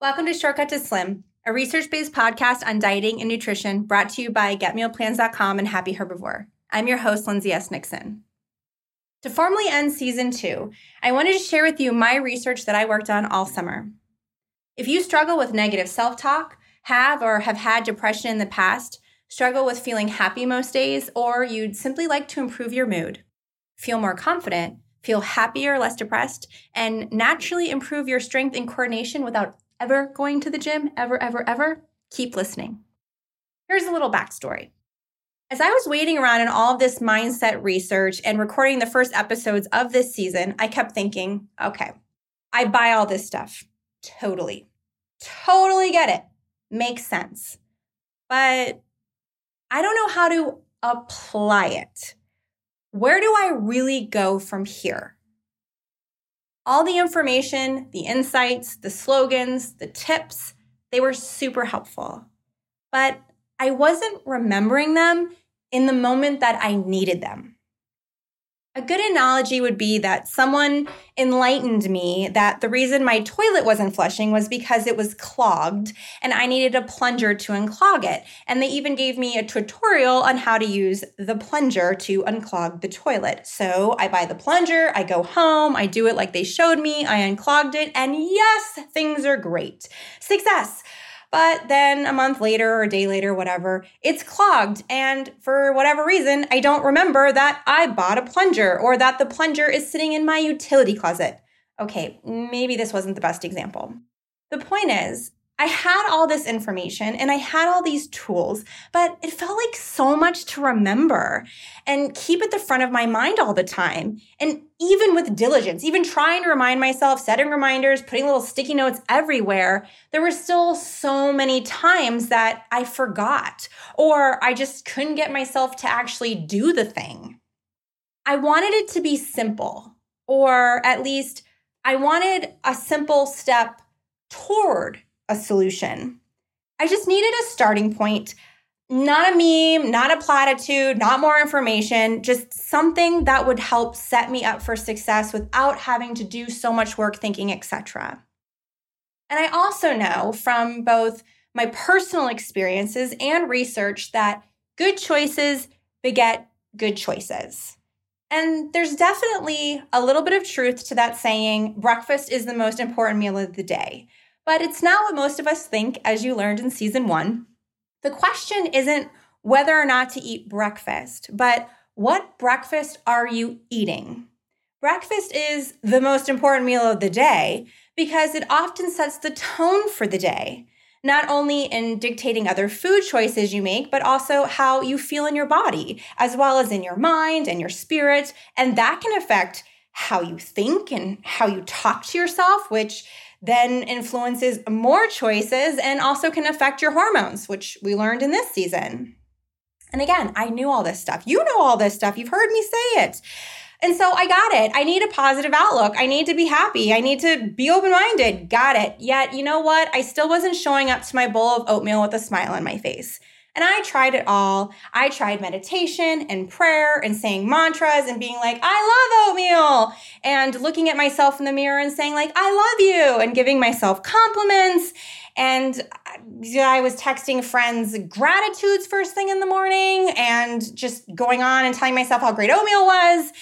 Welcome to Shortcut to Slim, a research based podcast on dieting and nutrition brought to you by GetMealPlans.com and Happy Herbivore. I'm your host, Lindsay S. Nixon. To formally end season two, I wanted to share with you my research that I worked on all summer. If you struggle with negative self talk, have or have had depression in the past, struggle with feeling happy most days, or you'd simply like to improve your mood, feel more confident, feel happier, less depressed, and naturally improve your strength and coordination without ever going to the gym, ever, ever, ever, keep listening. Here's a little backstory. As I was waiting around in all of this mindset research and recording the first episodes of this season, I kept thinking, okay, I buy all this stuff. Totally. Totally get it. Makes sense. But I don't know how to apply it. Where do I really go from here? All the information, the insights, the slogans, the tips, they were super helpful. But I wasn't remembering them in the moment that I needed them. A good analogy would be that someone enlightened me that the reason my toilet wasn't flushing was because it was clogged and I needed a plunger to unclog it. And they even gave me a tutorial on how to use the plunger to unclog the toilet. So I buy the plunger, I go home, I do it like they showed me, I unclogged it, and yes, things are great. Success. But then a month later or a day later, whatever, it's clogged. And for whatever reason, I don't remember that I bought a plunger or that the plunger is sitting in my utility closet. Okay, maybe this wasn't the best example. The point is, I had all this information and I had all these tools, but it felt like so much to remember and keep at the front of my mind all the time. And even with diligence, even trying to remind myself, setting reminders, putting little sticky notes everywhere, there were still so many times that I forgot or I just couldn't get myself to actually do the thing. I wanted it to be simple, or at least I wanted a simple step toward a solution. I just needed a starting point, not a meme, not a platitude, not more information, just something that would help set me up for success without having to do so much work thinking, etc. And I also know from both my personal experiences and research that good choices beget good choices. And there's definitely a little bit of truth to that saying breakfast is the most important meal of the day. But it's not what most of us think, as you learned in season one. The question isn't whether or not to eat breakfast, but what breakfast are you eating? Breakfast is the most important meal of the day because it often sets the tone for the day, not only in dictating other food choices you make, but also how you feel in your body, as well as in your mind and your spirit. And that can affect how you think and how you talk to yourself, which then influences more choices and also can affect your hormones, which we learned in this season. And again, I knew all this stuff. You know all this stuff. You've heard me say it. And so I got it. I need a positive outlook. I need to be happy. I need to be open minded. Got it. Yet, you know what? I still wasn't showing up to my bowl of oatmeal with a smile on my face. And I tried it all. I tried meditation and prayer and saying mantras and being like, I love oatmeal. And looking at myself in the mirror and saying, like, I love you. And giving myself compliments. And I was texting friends gratitudes first thing in the morning and just going on and telling myself how great oatmeal was.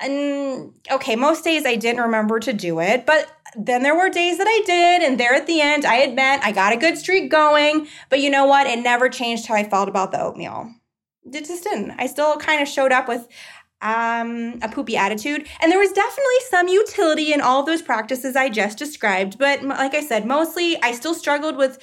And okay, most days I didn't remember to do it, but then there were days that I did, and there at the end, I admit I got a good streak going. But you know what? It never changed how I felt about the oatmeal. It just didn't. I still kind of showed up with um, a poopy attitude. And there was definitely some utility in all of those practices I just described. But like I said, mostly I still struggled with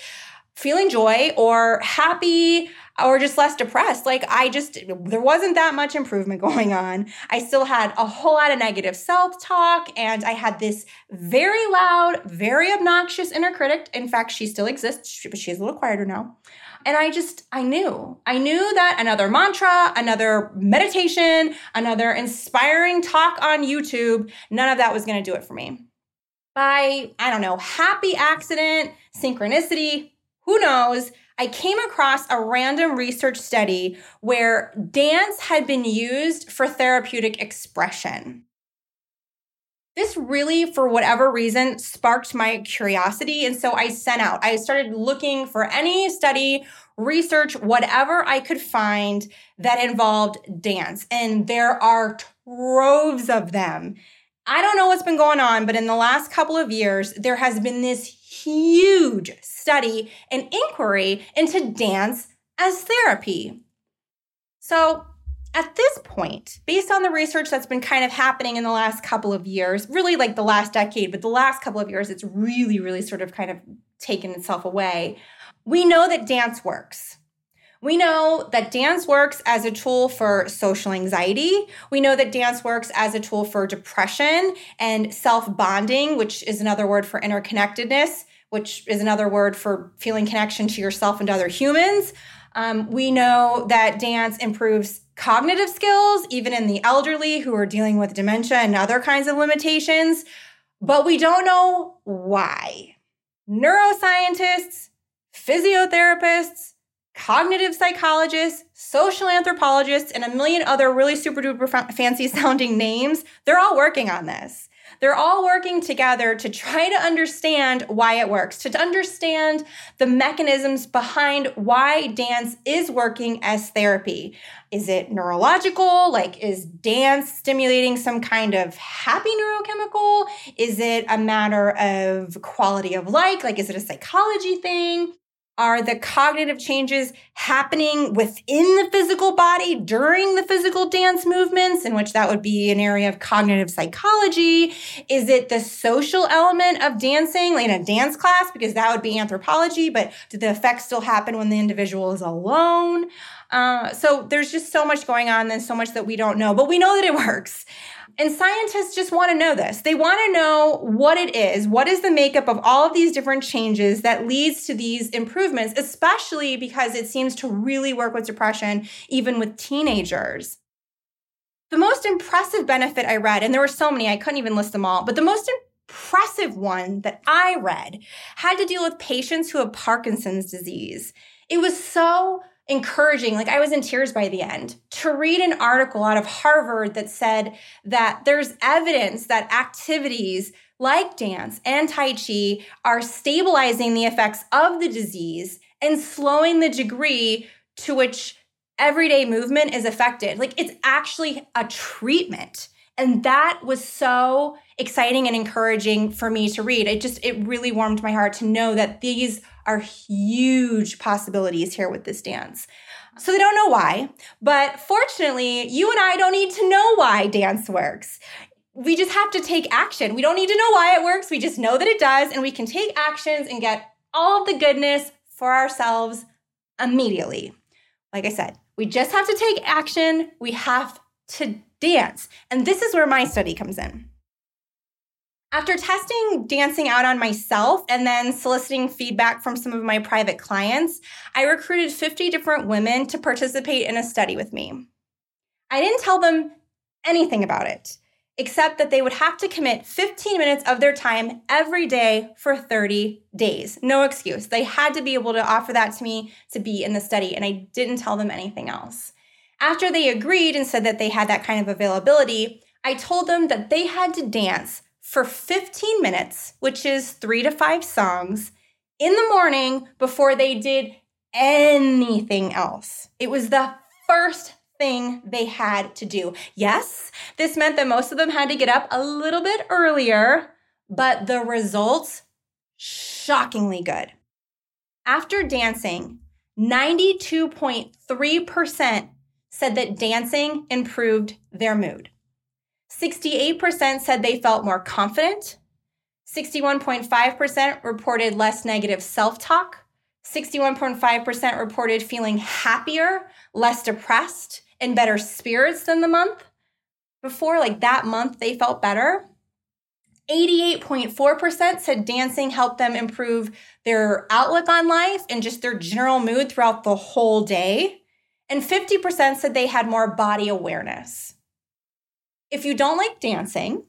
feeling joy or happy or just less depressed. Like I just, there wasn't that much improvement going on. I still had a whole lot of negative self talk and I had this very loud, very obnoxious inner critic. In fact, she still exists, but she's a little quieter now. And I just, I knew, I knew that another mantra, another meditation, another inspiring talk on YouTube, none of that was going to do it for me. By, I don't know, happy accident, synchronicity, who knows? I came across a random research study where dance had been used for therapeutic expression. this really, for whatever reason, sparked my curiosity. And so I sent out, I started looking for any study, research, whatever I could find that involved dance. And there are troves of them. I don't know what's been going on, but in the last couple of years, there has been this huge study and inquiry into dance as therapy. So at this point, based on the research that's been kind of happening in the last couple of years, really like the last decade, but the last couple of years, it's really, really sort of kind of taken itself away. We know that dance works. We know that dance works as a tool for social anxiety. We know that dance works as a tool for depression and self bonding, which is another word for interconnectedness, which is another word for feeling connection to yourself and to other humans. Um, we know that dance improves cognitive skills, even in the elderly who are dealing with dementia and other kinds of limitations, but we don't know why. Neuroscientists, physiotherapists, cognitive psychologists, social anthropologists, and a million other really super duper fancy sounding names, they're all working on this. They're all working together to try to understand why it works, to understand the mechanisms behind why dance is working as therapy. Is it neurological? Like, is dance stimulating some kind of happy neurochemical? Is it a matter of quality of life? Like, is it a psychology thing? Are the cognitive changes happening within the physical body during the physical dance movements, in which that would be an area of cognitive psychology? Is it the social element of dancing, in a dance class, because that would be anthropology, but do the effects still happen when the individual is alone? Uh, so there's just so much going on, and so much that we don't know, but we know that it works. And scientists just want to know this. They want to know what it is. What is the makeup of all of these different changes that leads to these improvements, especially because it seems to really work with depression, even with teenagers. The most impressive benefit I read, and there were so many, I couldn't even list them all, but the most impressive one that I read had to deal with patients who have Parkinson's disease. It was so encouraging. Like I was in tears by the end to read an article out of Harvard that said that there's evidence that activities like dance and Tai Chi are stabilizing the effects of the disease and slowing the degree to which everyday movement is affected. Like it's actually a treatment. And that was so exciting and encouraging for me to read. It just, it really warmed my heart to know that these are huge possibilities here with this dance. So they don't know why, but fortunately, you and I don't need to know why dance works. We just have to take action. We don't need to know why it works. We just know that it does, and we can take actions and get all of the goodness for ourselves immediately. Like I said, we just have to take action. We have to dance. And this is where my study comes in. After testing dancing out on myself and then soliciting feedback from some of my private clients, I recruited 50 different women to participate in a study with me. I didn't tell them anything about it, except that they would have to commit 15 minutes of their time every day for 30 days. No excuse. They had to be able to offer that to me to be in the study, and I didn't tell them anything else. After they agreed and said that they had that kind of availability, I told them that they had to dance for 15 minutes, which is three to five songs, in the morning before they did anything else. It was the first thing they had to do. Yes, this meant that most of them had to get up a little bit earlier, but the results shockingly good. After dancing, 92.3% said that dancing improved their mood. 68% said they felt more confident. 61.5% reported less negative self talk. 61.5% reported feeling happier, less depressed, and better spirits than the month before. Like that month, they felt better. 88.4% said dancing helped them improve their outlook on life and just their general mood throughout the whole day. And 50% said they had more body awareness. If you don't like dancing,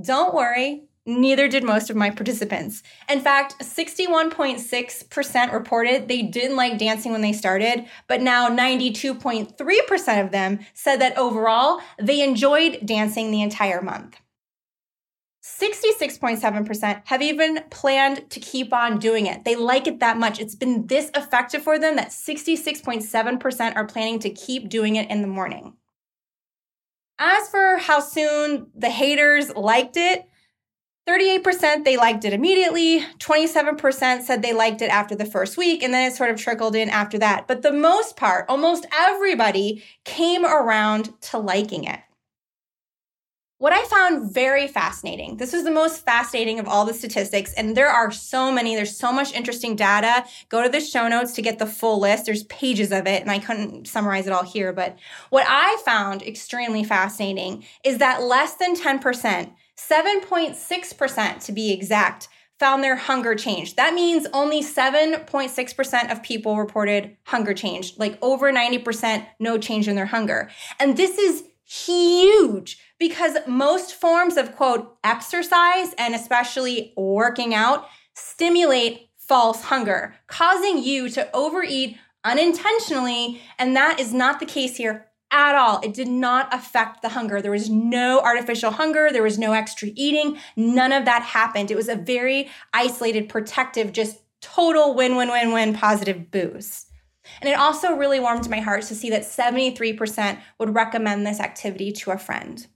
don't worry, neither did most of my participants. In fact, 61.6% reported they didn't like dancing when they started, but now 92.3% of them said that overall they enjoyed dancing the entire month. 66.7% have even planned to keep on doing it. They like it that much. It's been this effective for them that 66.7% are planning to keep doing it in the morning. As for how soon the haters liked it, 38% they liked it immediately, 27% said they liked it after the first week, and then it sort of trickled in after that. But the most part, almost everybody came around to liking it. What I found very fascinating, this was the most fascinating of all the statistics, and there are so many, there's so much interesting data. Go to the show notes to get the full list. There's pages of it, and I couldn't summarize it all here. But what I found extremely fascinating is that less than 10%, 7.6% to be exact, found their hunger change. That means only 7.6% of people reported hunger change, like over 90% no change in their hunger. And this is huge because most forms of quote exercise and especially working out stimulate false hunger, causing you to overeat unintentionally. And that is not the case here at all. It did not affect the hunger. There was no artificial hunger. There was no extra eating. None of that happened. It was a very isolated, protective, just total win, win, win, win positive boost. And it also really warmed my heart to see that 73% would recommend this activity to a friend.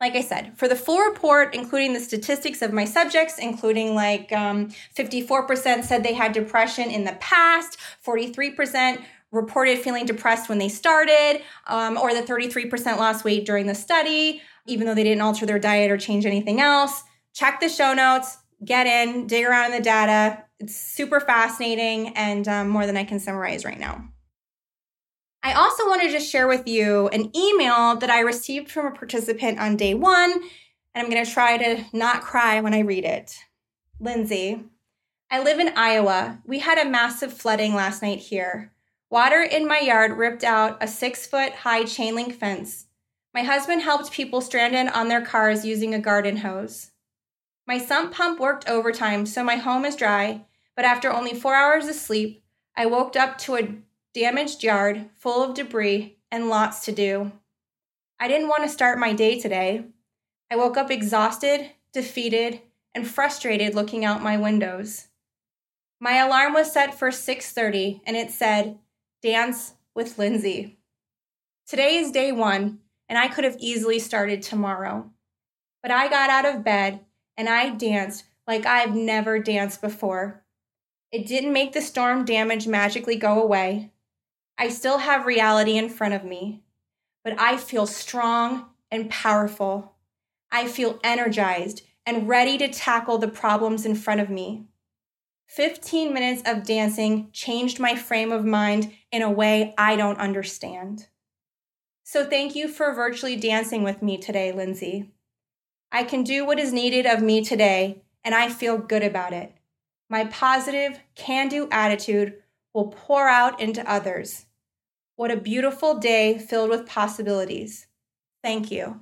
Like I said, for the full report, including the statistics of my subjects, including like um, 54% said they had depression in the past, 43% reported feeling depressed when they started, um, or the 33% lost weight during the study, even though they didn't alter their diet or change anything else. Check the show notes, get in, dig around in the data. It's super fascinating and um, more than I can summarize right now. I also want to share with you an email that I received from a participant on day one, and I'm going to try to not cry when I read it. Lindsay, I live in Iowa. We had a massive flooding last night here. Water in my yard ripped out a six foot high chain link fence. My husband helped people stranded on their cars using a garden hose. My sump pump worked overtime, so my home is dry, but after only four hours of sleep, I woke up to a damaged yard full of debris and lots to do. I didn't want to start my day today. I woke up exhausted, defeated, and frustrated looking out my windows. My alarm was set for 6:30 and it said, "Dance with Lindsay." Today is day 1 and I could have easily started tomorrow. But I got out of bed and I danced like I've never danced before. It didn't make the storm damage magically go away. I still have reality in front of me, but I feel strong and powerful. I feel energized and ready to tackle the problems in front of me. 15 minutes of dancing changed my frame of mind in a way I don't understand. So, thank you for virtually dancing with me today, Lindsay. I can do what is needed of me today, and I feel good about it. My positive, can do attitude will pour out into others. What a beautiful day filled with possibilities. Thank you.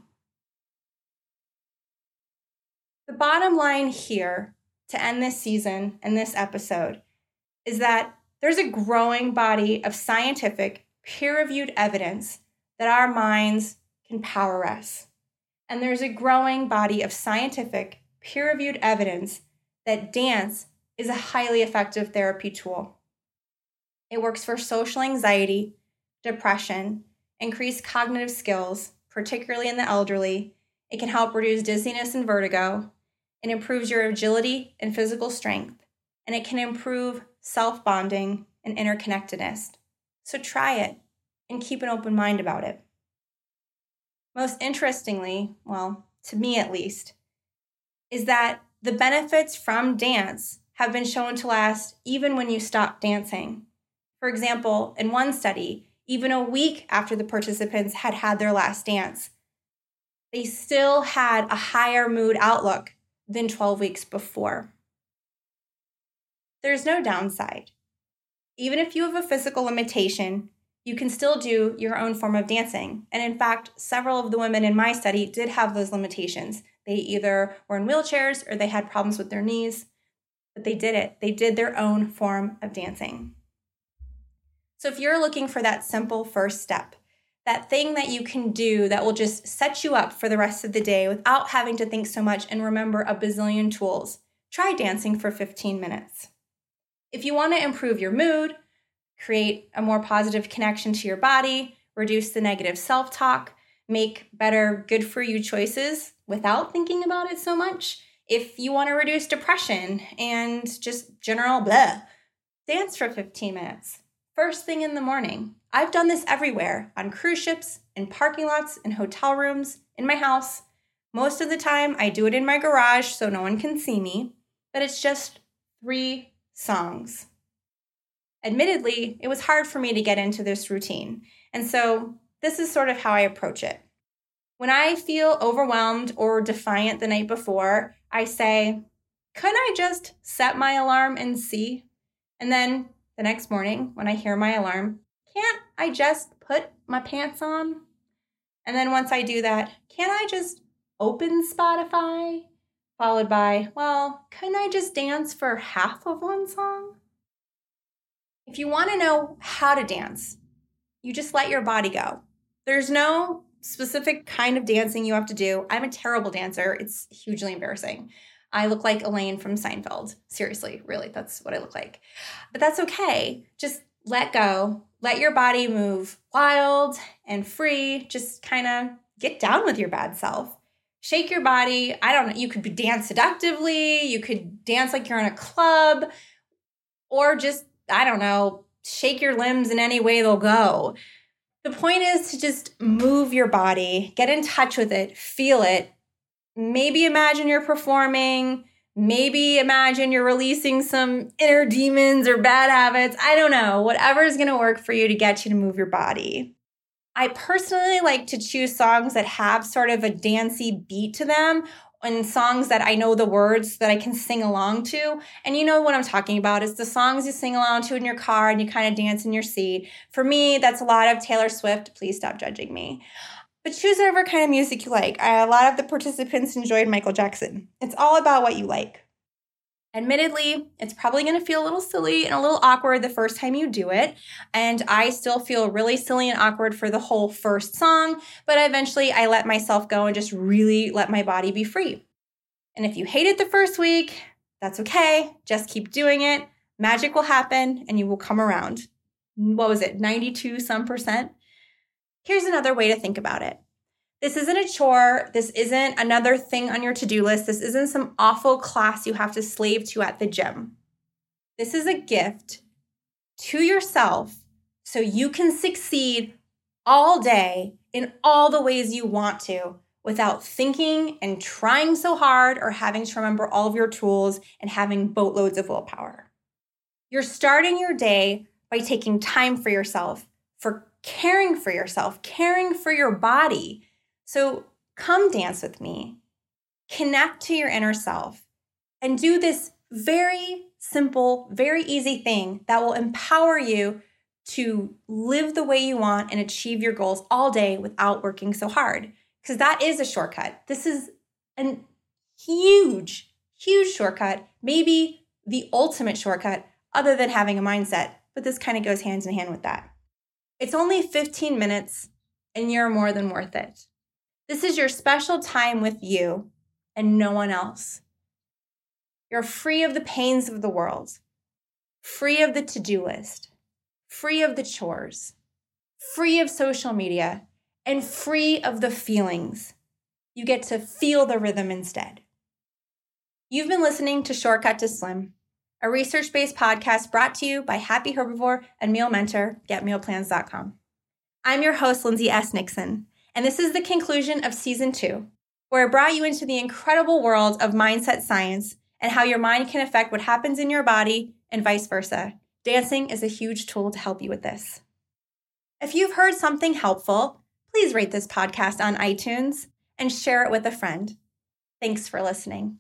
The bottom line here to end this season and this episode is that there's a growing body of scientific, peer reviewed evidence that our minds can power us. And there's a growing body of scientific, peer reviewed evidence that dance is a highly effective therapy tool. It works for social anxiety, depression, increased cognitive skills, particularly in the elderly. It can help reduce dizziness and vertigo. It improves your agility and physical strength, and it can improve self bonding and interconnectedness. So try it and keep an open mind about it. Most interestingly, well, to me at least, is that the benefits from dance have been shown to last even when you stop dancing. For example, in one study, even a week after the participants had had their last dance. They still had a higher mood outlook than 12 weeks before. There's no downside. Even if you have a physical limitation, you can still do your own form of dancing. And in fact, several of the women in my study did have those limitations. They either were in wheelchairs or they had problems with their knees, but they did it. They did their own form of dancing. So if you're looking for that simple first step, that thing that you can do that will just set you up for the rest of the day without having to think so much and remember a bazillion tools. Try dancing for 15 minutes. If you want to improve your mood, create a more positive connection to your body, reduce the negative self talk, make better, good for you choices without thinking about it so much. If you want to reduce depression and just general blah, dance for 15 minutes. First thing in the morning. I've done this everywhere on cruise ships, in parking lots, in hotel rooms, in my house. Most of the time, I do it in my garage so no one can see me, but it's just three songs. Admittedly, it was hard for me to get into this routine, and so this is sort of how I approach it. When I feel overwhelmed or defiant the night before, I say, Couldn't I just set my alarm and see? And then the next morning, when I hear my alarm, can't I just put my pants on? And then once I do that, can't I just open Spotify? Followed by, well, couldn't I just dance for half of one song? If you want to know how to dance, you just let your body go. There's no specific kind of dancing you have to do. I'm a terrible dancer. It's hugely embarrassing. I look like Elaine from Seinfeld. Seriously, really, that's what I look like. But that's okay. Just let go. Let your body move wild and free. Just kind of get down with your bad self. Shake your body. I don't know. You could dance seductively. You could dance like you're in a club, or just, I don't know, shake your limbs in any way they'll go. The point is to just move your body, get in touch with it, feel it. Maybe imagine you're performing. Maybe imagine you're releasing some inner demons or bad habits. I don't know. Whatever is going to work for you to get you to move your body. I personally like to choose songs that have sort of a dancey beat to them and songs that I know the words that I can sing along to. And you know what I'm talking about. It's the songs you sing along to in your car and you kind of dance in your seat. For me, that's a lot of Taylor Swift. Please stop judging me. But choose whatever kind of music you like. a lot of the participants enjoyed Michael Jackson. It's all about what you like. Admittedly, it's probably going to feel a little silly and a little awkward the first time you do it. And I still feel really silly and awkward for the whole first song, but eventually I let myself go and just really let my body be free. And if you hate it the first week, that's okay. Just keep doing it. Magic will happen and you will come around. What was it, 92 some percent? Here's another way to think about it this isn't a chore. This isn't another thing on your to do list. This isn't some awful class you have to slave to at the gym. This is a gift to yourself so you can succeed all day in all the ways you want to without thinking and trying so hard or having to remember all of your tools and having boatloads of willpower. You're starting your day by taking time for yourself, for caring for yourself, caring for your body so come dance with me, connect to your inner self, and do this very simple, very easy thing that will empower you to live the way you want and achieve your goals all day without working so hard. Because that is a shortcut. This is a huge, huge shortcut, maybe the ultimate shortcut, other than having a mindset. But this kind of goes hand in hand with that. It's only 15 minutes, and you're more than worth it. This is your special time with you and no one else. You're free of the pains of the world, free of the to do list, free of the chores, free of social media, and free of the feelings. You get to feel the rhythm instead. You've been listening to Shortcut to Slim, a research based podcast brought to you by Happy Herbivore and Meal Mentor, getmealplans.com. I'm your host, Lindsay S. Nixon. And this is the conclusion of season two, where I brought you into the incredible world of mindset science and how your mind can affect what happens in your body and vice versa. Dancing is a huge tool to help you with this. If you've heard something helpful, please rate this podcast on iTunes and share it with a friend. Thanks for listening.